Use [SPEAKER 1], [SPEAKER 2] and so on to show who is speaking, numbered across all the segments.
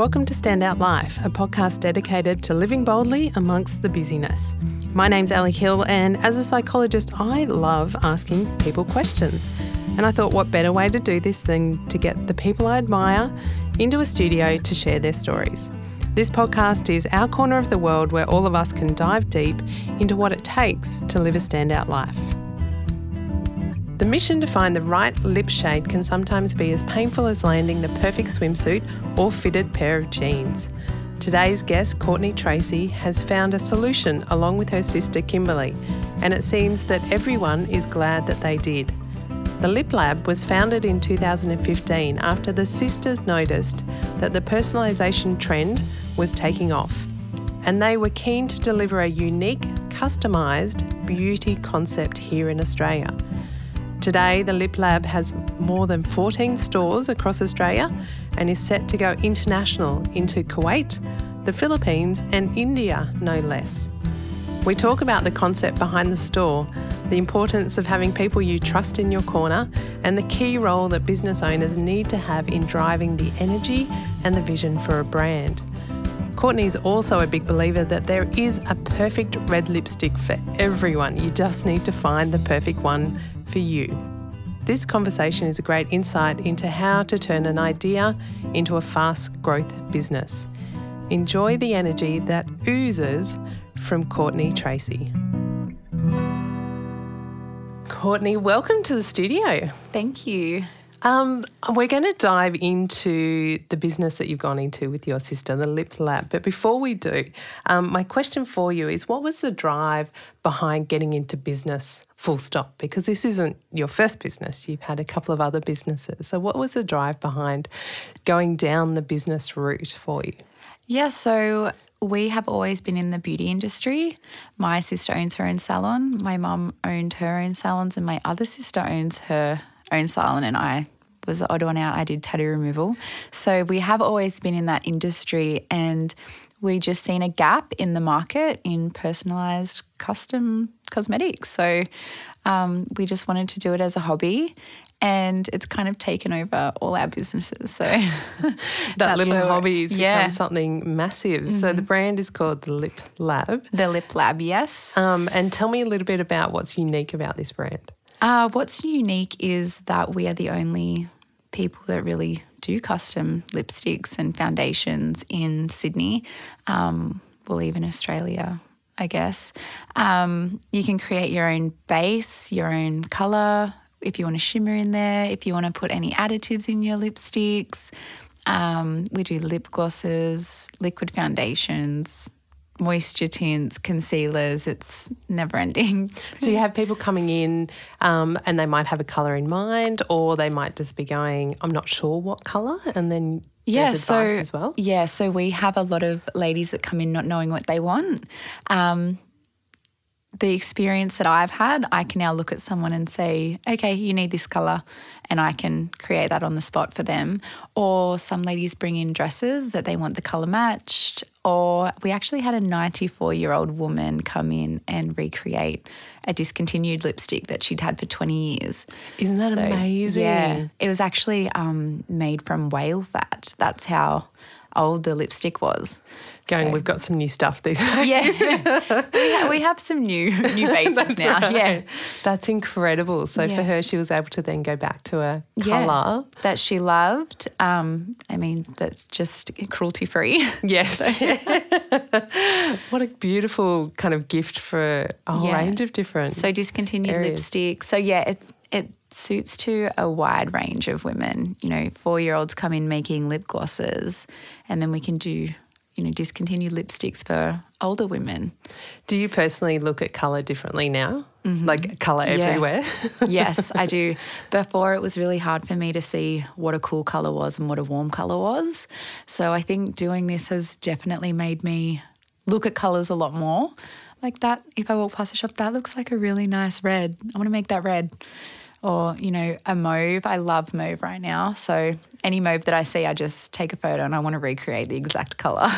[SPEAKER 1] Welcome to Standout Life, a podcast dedicated to living boldly amongst the busyness. My name's Ali Hill, and as a psychologist, I love asking people questions. And I thought, what better way to do this than to get the people I admire into a studio to share their stories? This podcast is our corner of the world where all of us can dive deep into what it takes to live a standout life. The mission to find the right lip shade can sometimes be as painful as landing the perfect swimsuit or fitted pair of jeans. Today's guest, Courtney Tracy, has found a solution along with her sister Kimberly, and it seems that everyone is glad that they did. The Lip Lab was founded in 2015 after the sisters noticed that the personalisation trend was taking off, and they were keen to deliver a unique, customised beauty concept here in Australia. Today, the Lip Lab has more than 14 stores across Australia and is set to go international into Kuwait, the Philippines, and India, no less. We talk about the concept behind the store, the importance of having people you trust in your corner, and the key role that business owners need to have in driving the energy and the vision for a brand. Courtney is also a big believer that there is a perfect red lipstick for everyone. You just need to find the perfect one for you. This conversation is a great insight into how to turn an idea into a fast growth business. Enjoy the energy that oozes from Courtney Tracy. Courtney, welcome to the studio.
[SPEAKER 2] Thank you.
[SPEAKER 1] Um, we're going to dive into the business that you've gone into with your sister, the Lip Lab. But before we do, um, my question for you is what was the drive behind getting into business full stop? Because this isn't your first business, you've had a couple of other businesses. So, what was the drive behind going down the business route for you?
[SPEAKER 2] Yeah, so we have always been in the beauty industry. My sister owns her own salon, my mum owned her own salons, and my other sister owns her own salon and I was the odd one out. I did tattoo removal. So we have always been in that industry and we just seen a gap in the market in personalized custom cosmetics. So um, we just wanted to do it as a hobby and it's kind of taken over all our businesses. So
[SPEAKER 1] that little hobby has yeah. become something massive. Mm-hmm. So the brand is called the Lip Lab.
[SPEAKER 2] The Lip Lab, yes.
[SPEAKER 1] Um, and tell me a little bit about what's unique about this brand.
[SPEAKER 2] Uh, what's unique is that we are the only people that really do custom lipsticks and foundations in Sydney, um, well, even Australia, I guess. Um, you can create your own base, your own colour, if you want to shimmer in there, if you want to put any additives in your lipsticks. Um, we do lip glosses, liquid foundations, moisture tints, concealers. It's never ending.
[SPEAKER 1] so you have people coming in um, and they might have a colour in mind or they might just be going, I'm not sure what colour. And then yeah, so as well.
[SPEAKER 2] Yeah, so we have a lot of ladies that come in not knowing what they want. Um, the experience that I've had, I can now look at someone and say, okay, you need this color, and I can create that on the spot for them. Or some ladies bring in dresses that they want the color matched. Or we actually had a 94 year old woman come in and recreate a discontinued lipstick that she'd had for 20 years.
[SPEAKER 1] Isn't that so, amazing?
[SPEAKER 2] Yeah. It was actually um, made from whale fat. That's how old the lipstick was
[SPEAKER 1] going, so. we've got some new stuff these days.
[SPEAKER 2] Yeah, we, ha- we, have some new new bases now. Right. Yeah,
[SPEAKER 1] that's incredible. So yeah. for her, she was able to then go back to a colour
[SPEAKER 2] that she loved. Um, I mean, that's just cruelty free.
[SPEAKER 1] Yes. what a beautiful kind of gift for a whole yeah. range of different.
[SPEAKER 2] So discontinued areas. lipstick. So yeah, it, it suits to a wide range of women. You know, four year olds come in making lip glosses, and then we can do you know, discontinued lipsticks for older women.
[SPEAKER 1] Do you personally look at colour differently now? Mm-hmm. Like colour yeah. everywhere?
[SPEAKER 2] yes, I do. Before it was really hard for me to see what a cool colour was and what a warm colour was. So I think doing this has definitely made me look at colours a lot more. Like that, if I walk past a shop, that looks like a really nice red. I want to make that red or you know a mauve. I love mauve right now. So any mauve that i see i just take a photo and i want to recreate the exact color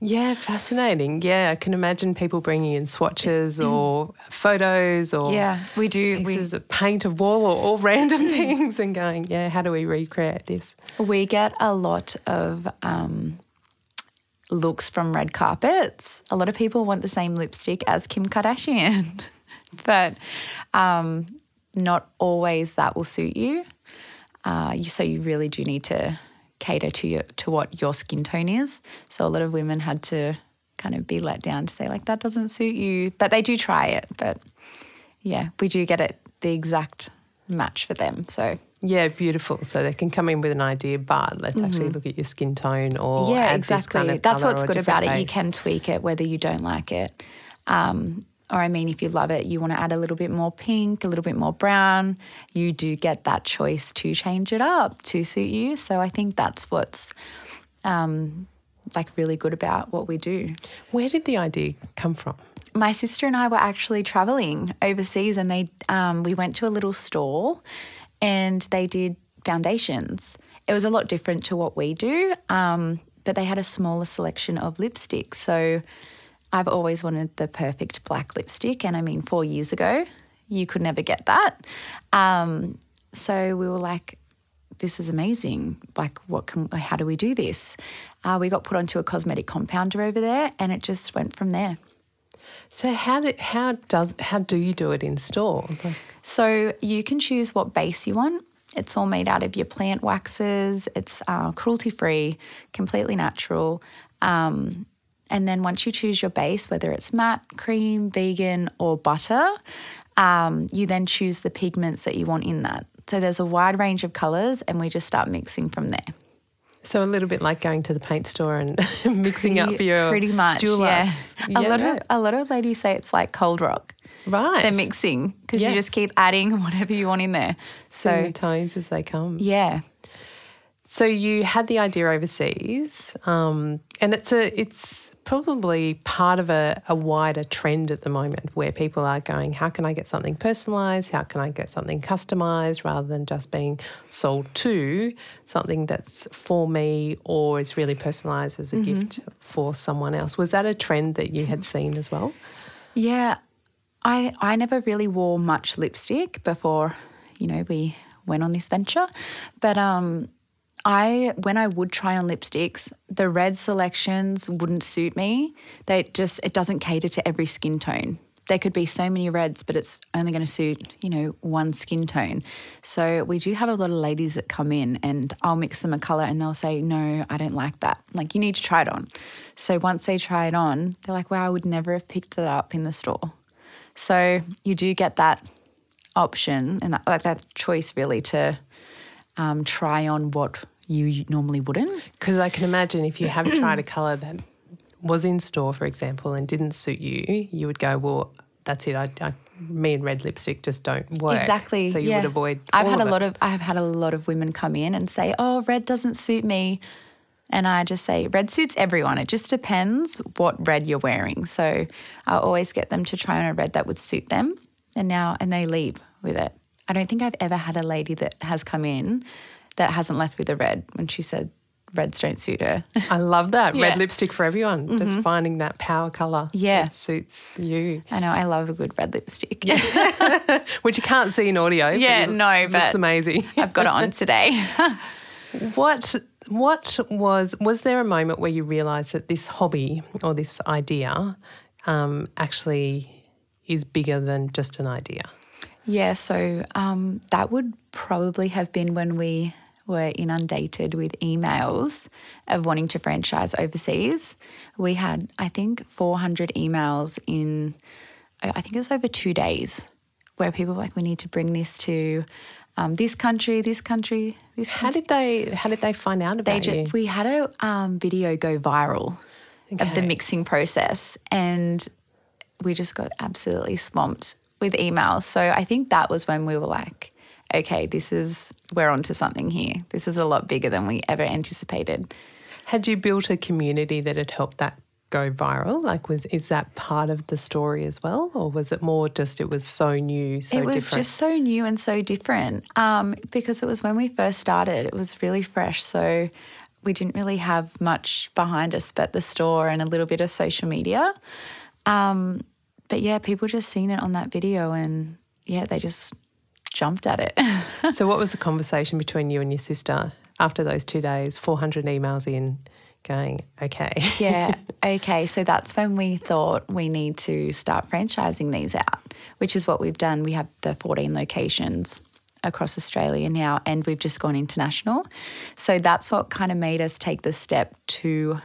[SPEAKER 1] yeah fascinating. Yeah i can imagine people bringing in swatches or photos or
[SPEAKER 2] yeah we do
[SPEAKER 1] pieces we, of paint of wall or all random things and going yeah how do we recreate this?
[SPEAKER 2] We get a lot of um, looks from red carpets. A lot of people want the same lipstick as Kim Kardashian, but um, not always that will suit you. Uh, you. So you really do need to cater to your to what your skin tone is. So a lot of women had to kind of be let down to say like that doesn't suit you, but they do try it. But yeah, we do get it the exact match for them. So
[SPEAKER 1] yeah, beautiful. So they can come in with an idea, but let's mm-hmm. actually look at your skin tone or
[SPEAKER 2] yeah, exactly. Kind of That's what's good about base. it. You can tweak it whether you don't like it. Um, or I mean, if you love it, you want to add a little bit more pink, a little bit more brown. You do get that choice to change it up to suit you. So I think that's what's um, like really good about what we do.
[SPEAKER 1] Where did the idea come from?
[SPEAKER 2] my sister and I were actually traveling overseas, and they um, we went to a little store, and they did foundations. It was a lot different to what we do, um, but they had a smaller selection of lipsticks. So I've always wanted the perfect black lipstick, and I mean, four years ago, you could never get that. Um, so we were like, this is amazing. Like, what can, how do we do this? Uh, we got put onto a cosmetic compounder over there, and it just went from there.
[SPEAKER 1] So how do how does how do you do it in store?
[SPEAKER 2] So you can choose what base you want. It's all made out of your plant waxes. It's uh, cruelty free, completely natural. Um, and then once you choose your base, whether it's matte, cream, vegan, or butter, um, you then choose the pigments that you want in that. So there's a wide range of colours, and we just start mixing from there.
[SPEAKER 1] So a little bit like going to the paint store and mixing
[SPEAKER 2] pretty,
[SPEAKER 1] up your
[SPEAKER 2] pretty much. Yeah. yeah. A lot of a lot of ladies say it's like Cold Rock.
[SPEAKER 1] Right.
[SPEAKER 2] They're mixing because yeah. you just keep adding whatever you want in there.
[SPEAKER 1] So the tones as they come.
[SPEAKER 2] Yeah.
[SPEAKER 1] So you had the idea overseas, um, and it's a it's probably part of a, a wider trend at the moment where people are going, how can I get something personalised? How can I get something customised rather than just being sold to something that's for me or is really personalised as a mm-hmm. gift for someone else? Was that a trend that you had seen as well?
[SPEAKER 2] Yeah, I I never really wore much lipstick before, you know, we went on this venture, but um, I when I would try on lipsticks, the red selections wouldn't suit me. They just it doesn't cater to every skin tone. There could be so many reds, but it's only going to suit, you know, one skin tone. So we do have a lot of ladies that come in and I'll mix them a color and they'll say, "No, I don't like that." Like you need to try it on. So once they try it on, they're like, "Wow, I would never have picked it up in the store." So you do get that option and that, like that choice really to um, try on what you normally wouldn't.
[SPEAKER 1] Because I can imagine if you have tried a colour that was in store, for example, and didn't suit you, you would go, well, that's it. I, I, me and red lipstick just don't work.
[SPEAKER 2] Exactly.
[SPEAKER 1] So you
[SPEAKER 2] yeah.
[SPEAKER 1] would avoid.
[SPEAKER 2] I've had
[SPEAKER 1] a
[SPEAKER 2] lot of. I have had a lot of women come in and say, "Oh, red doesn't suit me," and I just say, "Red suits everyone. It just depends what red you're wearing." So I always get them to try on a red that would suit them, and now and they leave with it. I don't think I've ever had a lady that has come in that hasn't left with a red when she said reds don't suit her.
[SPEAKER 1] I love that. yeah. Red lipstick for everyone. Mm-hmm. Just finding that power colour
[SPEAKER 2] yeah.
[SPEAKER 1] that suits you.
[SPEAKER 2] I know. I love a good red lipstick.
[SPEAKER 1] Yeah. Which you can't see in audio.
[SPEAKER 2] Yeah, but no, but
[SPEAKER 1] it's amazing.
[SPEAKER 2] I've got it on today.
[SPEAKER 1] what what was was there a moment where you realised that this hobby or this idea um, actually is bigger than just an idea?
[SPEAKER 2] Yeah, so um, that would probably have been when we were inundated with emails of wanting to franchise overseas. We had, I think, 400 emails in, I think it was over two days, where people were like, we need to bring this to um, this country, this country, this.
[SPEAKER 1] Country. How did they? How did they find out about they you?
[SPEAKER 2] We had a um, video go viral okay. of the mixing process, and we just got absolutely swamped with emails. So I think that was when we were like, okay, this is, we're onto something here. This is a lot bigger than we ever anticipated.
[SPEAKER 1] Had you built a community that had helped that go viral? Like, was is that part of the story as well, or was it more just it was so new, so
[SPEAKER 2] It was
[SPEAKER 1] different?
[SPEAKER 2] just so new and so different um, because it was when we first started. It was really fresh, so we didn't really have much behind us but the store and a little bit of social media. Um, but yeah, people just seen it on that video and yeah, they just jumped at it.
[SPEAKER 1] so, what was the conversation between you and your sister after those two days? 400 emails in. going, okay.
[SPEAKER 2] yeah. Okay. So that's when we thought we need to start franchising these out, which is what we've done. We have the 14 locations across Australia now, and we've just gone international. So that's what kind of made us take the step to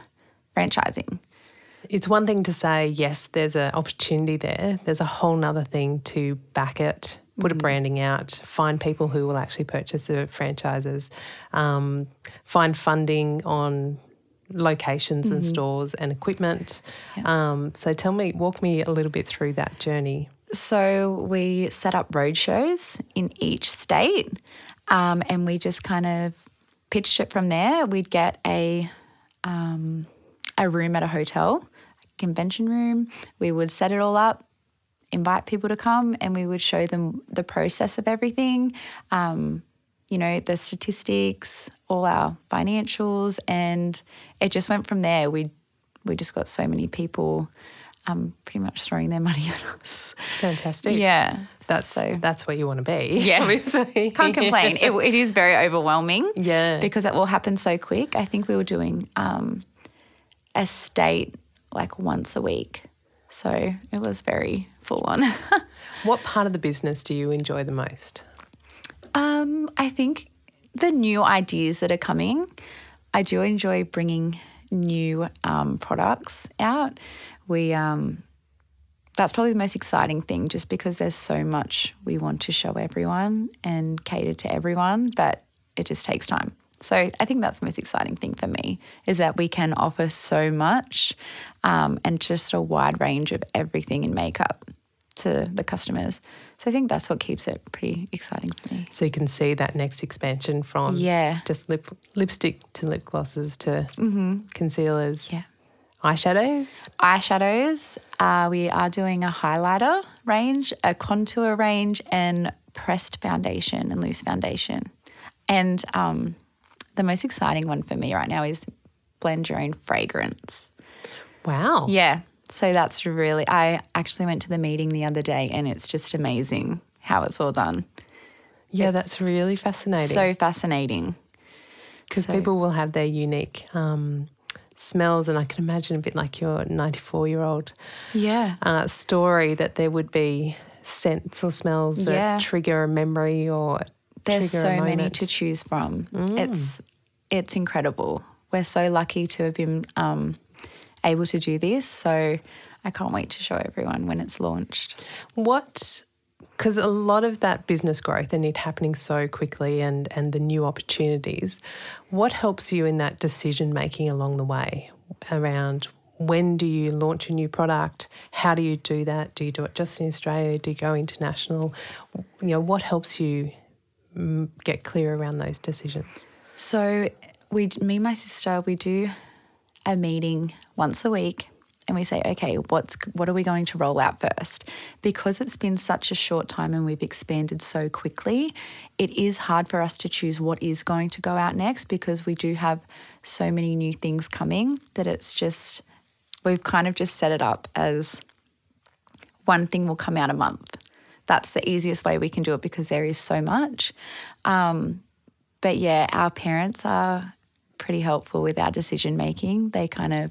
[SPEAKER 2] franchising.
[SPEAKER 1] It's one thing to say, yes, there's an opportunity there. There's a whole nother thing to back it, put a branding out, find people who will actually purchase the franchises, um, find funding on locations and stores and equipment. Um, so tell me, walk me a little bit through that journey.
[SPEAKER 2] So we set up road shows in each state, um, and we just kind of pitched it from there. We'd get a um, a room at a hotel, a convention room. We would set it all up, invite people to come, and we would show them the process of everything. Um, you know, the statistics, all our financials, and it just went from there. We we just got so many people um, pretty much throwing their money at us.
[SPEAKER 1] Fantastic.
[SPEAKER 2] Yeah,
[SPEAKER 1] That's
[SPEAKER 2] so
[SPEAKER 1] that's where you want to be.
[SPEAKER 2] Yeah.
[SPEAKER 1] obviously.
[SPEAKER 2] can't complain. It, it is very overwhelming.
[SPEAKER 1] Yeah.
[SPEAKER 2] because it will happen so quick. I think we were doing um, a state like once a week, so it was very full on.
[SPEAKER 1] What part of the business do you enjoy the most?
[SPEAKER 2] Um, I think the new ideas that are coming, I do enjoy bringing new um, products out. We um, that's probably the most exciting thing, just because there's so much we want to show everyone and cater to everyone, but it just takes time. So I think that's the most exciting thing for me is that we can offer so much um, and just a wide range of everything in makeup to the customers. So I think that's what keeps it pretty exciting for me.
[SPEAKER 1] So you can see that next expansion from
[SPEAKER 2] Yeah.
[SPEAKER 1] just lip lipstick to lip glosses to concealers,
[SPEAKER 2] Yeah.
[SPEAKER 1] eyeshadows.
[SPEAKER 2] Eyeshadows, uh, we are doing a highlighter range, a contour range, and pressed foundation and loose foundation. And um, the most exciting one for me right now is blend your own fragrance.
[SPEAKER 1] Wow.
[SPEAKER 2] Yeah. So that's really, I actually went to the meeting the other day and it's just amazing how it's all done.
[SPEAKER 1] Yeah, that's really fascinating.
[SPEAKER 2] So fascinating.
[SPEAKER 1] because
[SPEAKER 2] so-
[SPEAKER 1] people will have their unique um, smells, and I can imagine a bit like your 94 year old
[SPEAKER 2] Yeah.
[SPEAKER 1] uh, story that there would be scents or smells that
[SPEAKER 2] Yeah.
[SPEAKER 1] trigger a memory or
[SPEAKER 2] There's so
[SPEAKER 1] a
[SPEAKER 2] many to choose from.
[SPEAKER 1] Mm.
[SPEAKER 2] It's it's incredible. We're so lucky to have been um, able to do this. So I can't wait to show everyone when it's launched.
[SPEAKER 1] What, because a lot of that business growth and it happening so quickly and, and the new opportunities, what helps you in that decision making along the way around when do you launch a new product? How do you do that? Do you do it just in Australia? Do you go international? You know, what helps you mm, get clear around those decisions?
[SPEAKER 2] So we, me and my sister, we do a meeting once a week, and we say, okay, what's what are we going to roll out first? Because it's been such a short time and we've expanded so quickly, it is hard for us to choose what is going to go out next because we do have so many new things coming that it's just we've kind of just set it up as one thing will come out a month. That's the easiest way we can do it because there is so much. Um, but yeah, our parents are pretty helpful with our decision making. They kind of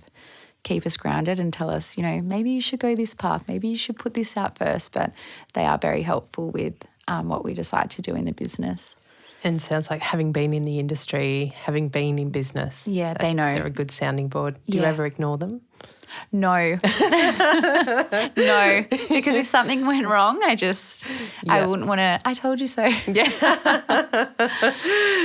[SPEAKER 2] keep us grounded and tell us, you know, maybe you should go this path, maybe you should put this out first. But they are very helpful with um, what we decide to do in the business.
[SPEAKER 1] And sounds like having been in the industry, having been in business.
[SPEAKER 2] Yeah, they know.
[SPEAKER 1] They're a good sounding board. Do you ever ignore them?
[SPEAKER 2] No, no, because if something went wrong, I just, I wouldn't want to. I told you so.
[SPEAKER 1] Yeah.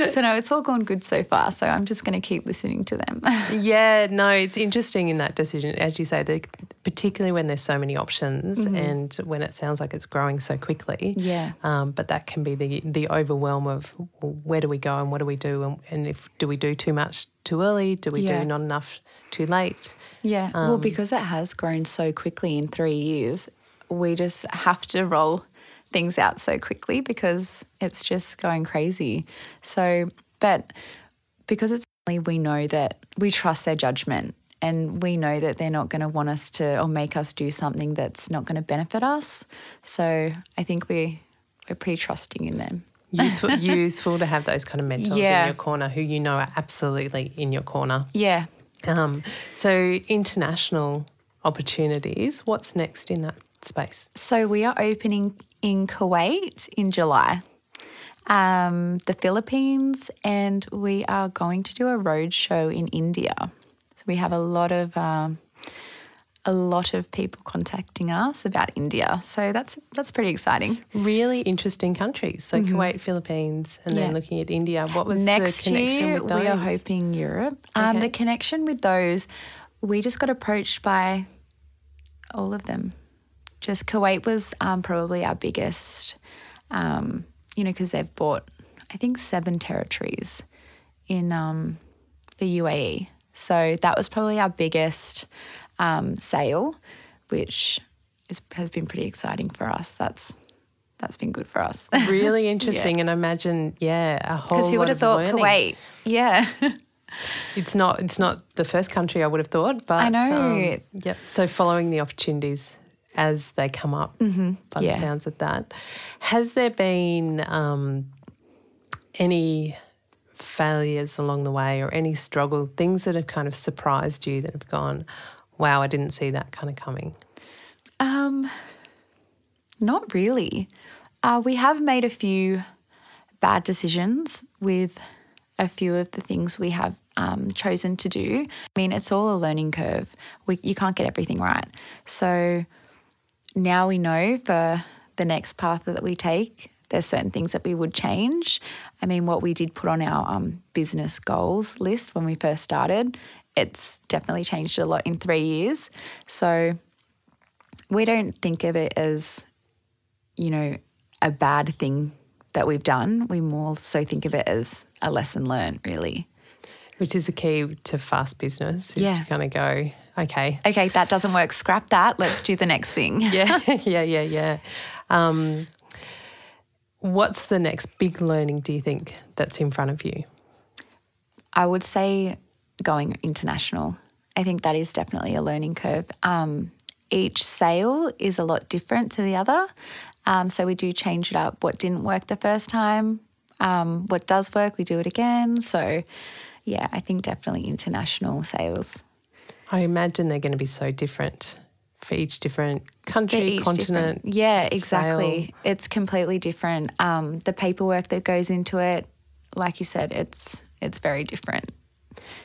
[SPEAKER 2] So no, it's all gone good so far. So I'm just going to keep listening to them.
[SPEAKER 1] Yeah, no, it's interesting in that decision, as you say, the, particularly when there's so many options and when it sounds like it's growing so quickly.
[SPEAKER 2] Yeah.
[SPEAKER 1] Um, but that can be the the overwhelm of well, where do we go and what do we do and, and if do we do too much too early? Do we
[SPEAKER 2] Yeah.
[SPEAKER 1] do not enough too late?
[SPEAKER 2] Yeah.
[SPEAKER 1] Um,
[SPEAKER 2] well, because it has grown so quickly in three years, we just have to roll things out so quickly because it's just going crazy. So, but because it's only we know that we trust their judgment and we know that they're not going to want us to or make us do something that's not going to benefit us. So I think we we're pretty trusting in them.
[SPEAKER 1] Useful, useful to have those kind of mentors in your corner who you know are absolutely in your corner.
[SPEAKER 2] Yeah.
[SPEAKER 1] Um, so, international opportunities, what's next in that space?
[SPEAKER 2] So, we are opening in Kuwait in July, um, the Philippines, and we are going to do a road show in India. So, we have a lot of. Um, a lot of people contacting us about India, so that's that's pretty exciting.
[SPEAKER 1] Really interesting countries. So Kuwait, Philippines, and
[SPEAKER 2] Yeah.
[SPEAKER 1] then looking at India. What was
[SPEAKER 2] Next
[SPEAKER 1] the connection
[SPEAKER 2] year,
[SPEAKER 1] with those?
[SPEAKER 2] we are hoping Europe. Um, the connection with those, we just got approached by all of them. Just Kuwait was um, probably our biggest, um, you know, because they've bought, I think, seven territories in um, the UAE. So that was probably our biggest um, sale, which is, has been pretty exciting for us. That's that's been good for us.
[SPEAKER 1] really interesting, and I imagine, yeah, a whole.
[SPEAKER 2] Because who would have thought
[SPEAKER 1] learning.
[SPEAKER 2] Kuwait? Yeah.
[SPEAKER 1] It's not. It's not the first country I would have thought, but
[SPEAKER 2] I know.
[SPEAKER 1] um, yep. So following the opportunities as they come up, by the
[SPEAKER 2] Mm-hmm. Yeah.
[SPEAKER 1] sounds of that, has there been um, any failures along the way, or any struggle, things that have kind of surprised you that have gone, "Wow, I didn't see that kind of coming."
[SPEAKER 2] Um, not really. Uh, we have made a few bad decisions with a few of the things we have um, chosen to do. I mean, it's all a learning curve. We, you can't get everything right. So now we know for the next path that we take, there's certain things that we would change. I mean, what we did put on our um, business goals list when we first started, it's definitely changed a lot in three years. So we don't think of it as, you know, a bad thing that we've done. We more so think of it as a lesson learned, really.
[SPEAKER 1] Which is the key to fast business. Is
[SPEAKER 2] Yeah.
[SPEAKER 1] to kind of go, okay,
[SPEAKER 2] Okay, that doesn't work. Scrap that. Let's do the next thing.
[SPEAKER 1] yeah, yeah, yeah, yeah. Um, what's the next big learning, do you think, that's in front of you?
[SPEAKER 2] I would say going international. I think that is definitely a learning curve. Um, each sale is a lot different to the other. Um, so we do change it up. What didn't work the first time, um, what does work, we do it again. So, yeah, I think definitely international sales.
[SPEAKER 1] I imagine they're going to be so different for each different country,
[SPEAKER 2] each
[SPEAKER 1] continent.
[SPEAKER 2] different. Yeah,
[SPEAKER 1] sale.
[SPEAKER 2] exactly. It's completely different. Um, the paperwork that goes into it, like you said, it's it's very different.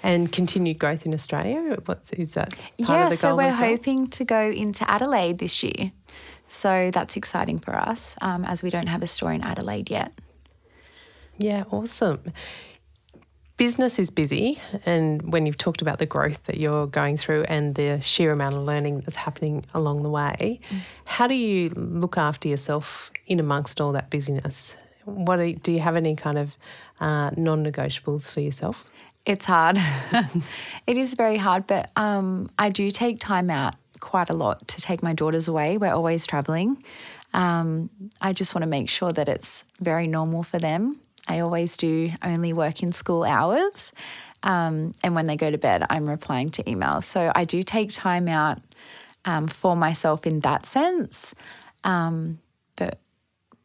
[SPEAKER 1] And continued growth in Australia. What is that? Part
[SPEAKER 2] yeah,
[SPEAKER 1] of the
[SPEAKER 2] so we're
[SPEAKER 1] well?
[SPEAKER 2] hoping to go into Adelaide this year. So that's exciting for us um, as we don't have a store in Adelaide yet.
[SPEAKER 1] Yeah, awesome. Business is busy, and when you've talked about the growth that you're going through and the sheer amount of learning that's happening along the way, how do you look after yourself in amongst all that busyness? What are, do you have any kind of uh, non-negotiables for yourself?
[SPEAKER 2] It's hard. it is very hard, but um, I do take time out quite a lot to take my daughters away. We're always traveling. Um, I just want to make sure that it's very normal for them. I always do only work in school hours. Um, and when they go to bed, I'm replying to emails. So I do take time out um, for myself in that sense. Um, but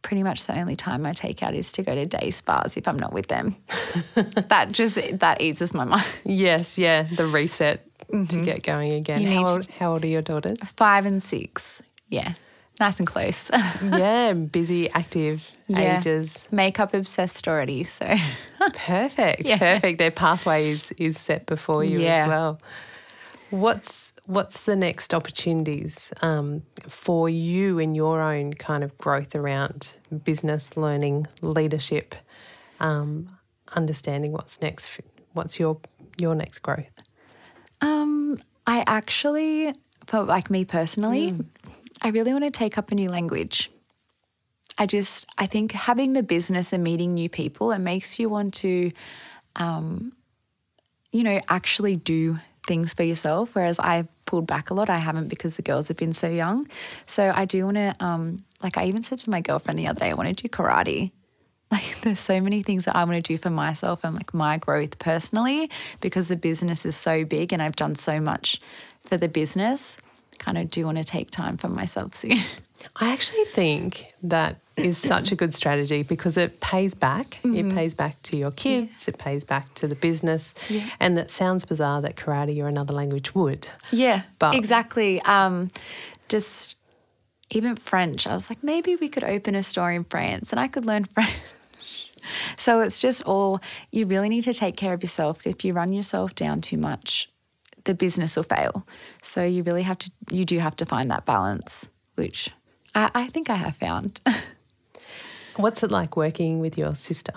[SPEAKER 2] pretty much the only time I take out is to go to day spas if I'm not with them. that just that eases my mind.
[SPEAKER 1] Yes, yeah, the reset to get going again. How, old, how old are your daughters?
[SPEAKER 2] Five and six. Yeah. Nice and close.
[SPEAKER 1] yeah, busy, active
[SPEAKER 2] Yeah.
[SPEAKER 1] ages.
[SPEAKER 2] Makeup obsessed already. So
[SPEAKER 1] Perfect,
[SPEAKER 2] Yeah.
[SPEAKER 1] perfect. Their pathway is, is set before you
[SPEAKER 2] Yeah.
[SPEAKER 1] as well. What's what's the next opportunities um, for you in your own kind of growth around business, learning, leadership, um, understanding what's next? What's your your next growth?
[SPEAKER 2] um I actually for like me personally, I really want to take up a new language. I just I think having the business and meeting new people it makes you want to um you know actually do things for yourself whereas I pulled back a lot I haven't because the girls have been so young. So I do want to um like I even said to my girlfriend the other day I want to do karate. Like there's so many things that I want to do for myself and like my growth personally because the business is so big and I've done so much for the business. Kind of do want to take time for myself soon.
[SPEAKER 1] I actually think that is such a good strategy because it pays back. It pays back to your kids, it pays back to the business.
[SPEAKER 2] Yeah.
[SPEAKER 1] And that sounds bizarre that karate or another language would.
[SPEAKER 2] Yeah,
[SPEAKER 1] But-
[SPEAKER 2] exactly. Um, just even French, I was like, maybe we could open a store in France and I could learn French. So it's just all, you really need to take care of yourself. If you run yourself down too much, the business will fail. So you really have to, you do have to find that balance, which I, I think I have found.
[SPEAKER 1] What's it like working with your sister?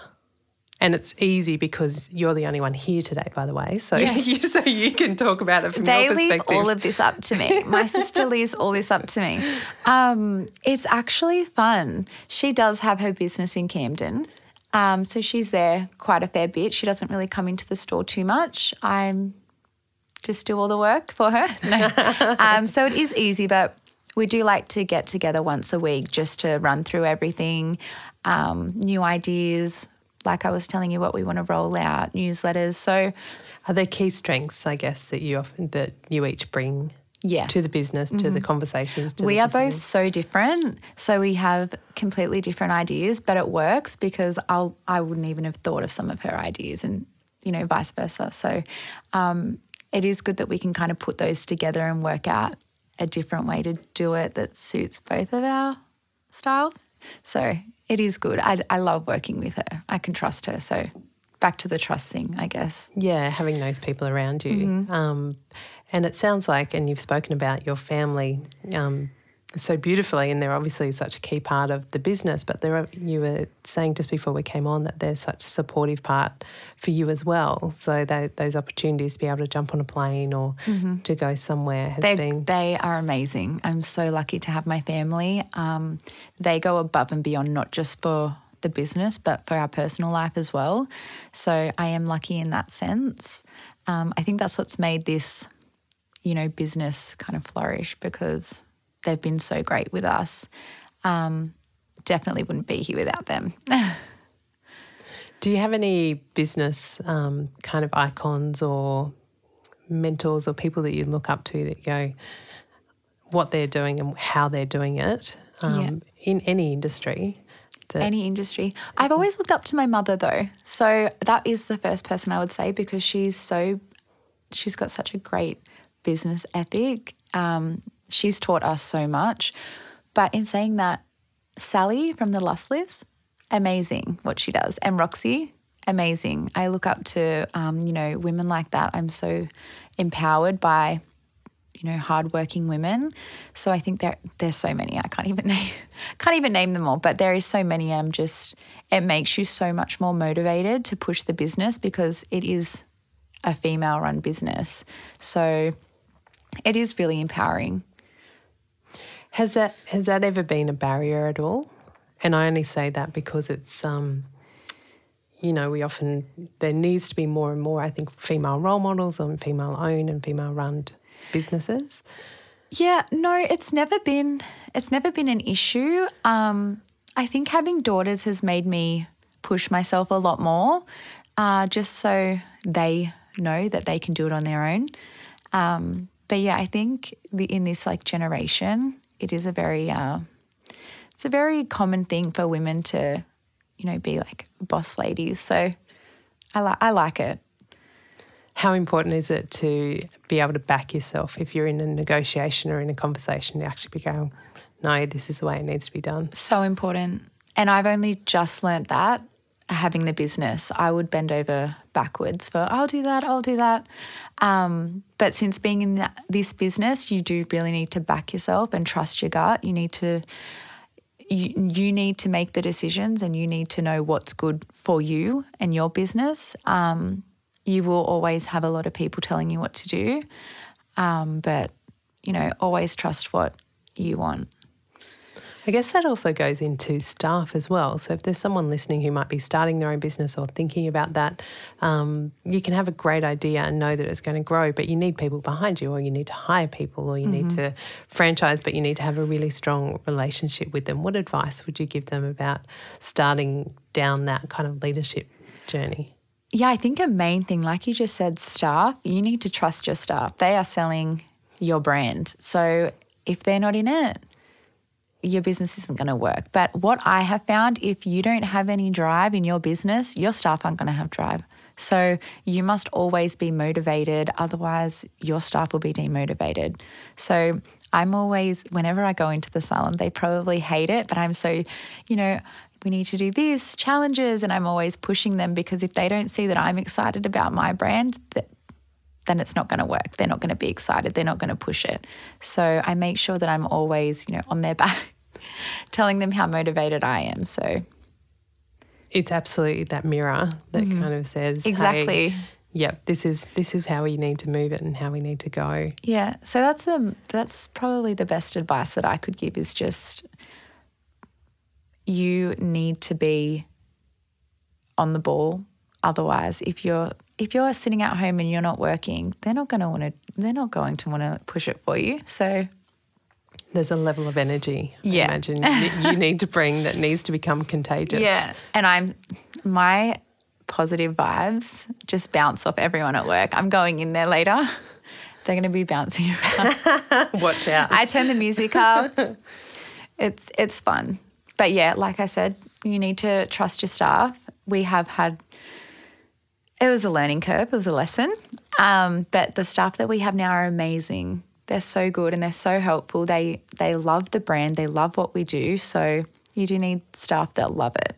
[SPEAKER 1] And it's easy because you're the only one here today, by the way. So,
[SPEAKER 2] Yes.
[SPEAKER 1] you, so you can talk about it from
[SPEAKER 2] they
[SPEAKER 1] your
[SPEAKER 2] leave
[SPEAKER 1] perspective.
[SPEAKER 2] all of this up to me. My sister leaves all this up to me. Um, it's actually fun. She does have her business in Camden. Um, so she's there quite a fair bit. She doesn't really come into the store too much. I'm just do all the work for her. No. um, so it is easy, but we do like to get together once a week just to run through everything, um, new ideas. Like I was telling you, what we want to roll out, newsletters. So
[SPEAKER 1] Are there key strengths, I guess, that you often, that you each bring
[SPEAKER 2] yeah,
[SPEAKER 1] to the business, to the conversations? To
[SPEAKER 2] we
[SPEAKER 1] the
[SPEAKER 2] are both so different. So we have completely different ideas, but it works because I'll I wouldn't even have thought of some of her ideas, and you know vice versa. So um, it is good that we can kind of put those together and work out a different way to do it that suits both of our styles. So it is good. I, I love working with her. I can trust her. So back to the trust thing, I guess.
[SPEAKER 1] Yeah, having those people around you.
[SPEAKER 2] Mm-hmm.
[SPEAKER 1] Um, and it sounds like, and you've spoken about your family um, so beautifully, and they're obviously such a key part of the business. But there, are, you were saying just before we came on that they're such a supportive part for you as well. So they, those opportunities to be able to jump on a plane or to go somewhere has
[SPEAKER 2] They,
[SPEAKER 1] been.
[SPEAKER 2] they are amazing. I'm so lucky to have my family. Um, they go above and beyond, not just for the business, but for our personal life as well. So I am lucky in that sense. Um, I think that's what's made this, you know, business kind of flourish because they've been so great with us. Um, definitely wouldn't be here without them.
[SPEAKER 1] Do you have any business um, kind of icons or mentors or people that you look up to that go, what they're doing and how they're doing it um, in any industry? That,
[SPEAKER 2] any industry. I've always looked up to my mother though. So that is the first person I would say because she's so she's got such a great business ethic. Um, she's taught us so much. But in saying that, Sally from the Lustless, amazing what she does. And Roxy, amazing. I look up to um, you know, women like that. I'm so empowered by you know, hardworking women. So I think there there's so many. I can't even name can't even name them all, but there is so many. And I'm just it makes you so much more motivated to push the business because it is a female run business. So it is really empowering.
[SPEAKER 1] Has that has that ever been a barrier at all? And I only say that because it's um, you know, we often there needs to be more and more, I think, female role models and female owned and female run businesses.
[SPEAKER 2] Yeah, no, it's never been it's never been an issue. Um, I think having daughters has made me push myself a lot more, uh, just so they know that they can do it on their own. Um, but yeah, I think the, in this like generation, it is a very uh, it's a very common thing for women to, you know, be like boss ladies. So I like I like it.
[SPEAKER 1] How important is it to be able to back yourself if you're in a negotiation or in a conversation to actually be going, no, this is the way it needs to be done?
[SPEAKER 2] So important. And I've only just learnt that having the business. I would bend over backwards for, I'll do that, I'll do that. Um, but since being in this business, you do really need to back yourself and trust your gut. You need to. You, you need to make the decisions and you need to know what's good for you and your business. Um, you will always have a lot of people telling you what to do, um, but you know, always trust what you want.
[SPEAKER 1] I guess that also goes into staff as well. So if there's someone listening who might be starting their own business or thinking about that, um, you can have a great idea and know that it's going to grow, but you need people behind you, or you need to hire people, or you need to franchise, but you need to have a really strong relationship with them. What advice would you give them about starting down that kind of leadership journey?
[SPEAKER 2] Yeah, I think a main thing, like you just said, staff, you need to trust your staff. They are selling your brand. So if they're not in it, your business isn't going to work. But what I have found, if you don't have any drive in your business, your staff aren't going to have drive. So you must always be motivated, otherwise, your staff will be demotivated. So I'm always, whenever I go into the salon, they probably hate it, but I'm so, you know, we need to do this, challenges, and I'm always pushing them because if they don't see that I'm excited about my brand, that then it's not going to work. They're not going to be excited. They're not going to push it. So I make sure that I'm always, you know, on their back, telling them how motivated I am. So
[SPEAKER 1] it's absolutely that mirror that mm-hmm. kind of says
[SPEAKER 2] exactly.
[SPEAKER 1] Hey, yep, this is this is how we need to move it and how we need to go.
[SPEAKER 2] Yeah. So that's um that's probably the best advice that I could give is just you need to be on the ball. Otherwise, if you're if you're sitting at home and you're not working, they're not going to want to they're not going to want to push it for you. So
[SPEAKER 1] there's a level of energy yeah. I imagine you need to bring that needs to become contagious.
[SPEAKER 2] Yeah. And I'm my positive vibes just bounce off everyone at work. I'm going in there later. They're going to be bouncing
[SPEAKER 1] around. Watch out.
[SPEAKER 2] I turn the music up. It's it's fun. But yeah, like I said, you need to trust your staff. We have had it was a learning curve, it was a lesson. Um, but the staff that we have now are amazing. They're so good and they're so helpful. They they love the brand, they love what we do. So you do need staff that love it.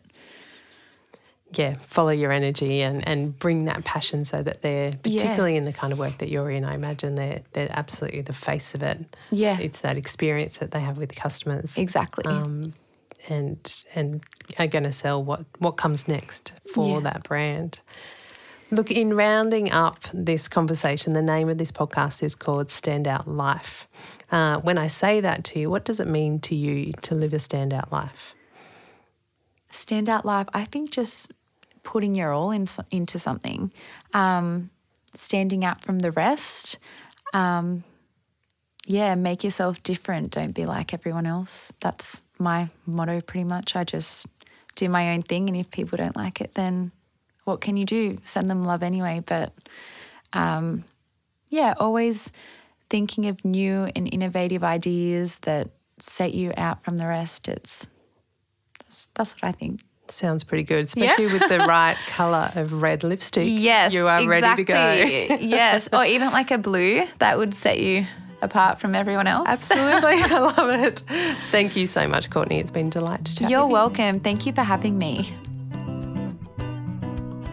[SPEAKER 1] Yeah, follow your energy and, and bring that passion so that they're particularly yeah. in the kind of work that you're in. I imagine they're they're absolutely the face of it.
[SPEAKER 2] Yeah,
[SPEAKER 1] it's that experience that they have with the customers.
[SPEAKER 2] Exactly. Um,
[SPEAKER 1] and and are going to sell what what comes next for yeah. that brand. Look, in rounding up this conversation, the name of this podcast is called Standout Life. Uh, when I say that to you, what does it mean to you to live a standout life?
[SPEAKER 2] Standout life, I think just putting your all in, into something, um, standing out from the rest. Um, yeah, make yourself different. Don't be like everyone else. That's my motto pretty much. I just do my own thing, and if people don't like it, then what can you do? Send them love anyway. But um, yeah, always thinking of new and innovative ideas that set you out from the rest. It's that's, that's what I think.
[SPEAKER 1] Sounds pretty good, especially yeah. with the right colour of red lipstick.
[SPEAKER 2] Yes,
[SPEAKER 1] you are
[SPEAKER 2] exactly.
[SPEAKER 1] ready
[SPEAKER 2] to go. yes, or even like a blue that would set you apart from everyone else.
[SPEAKER 1] Absolutely, I love it. Thank you so much, Courtney. It's been a delight to chat.
[SPEAKER 2] You're welcome. Thank you for having me.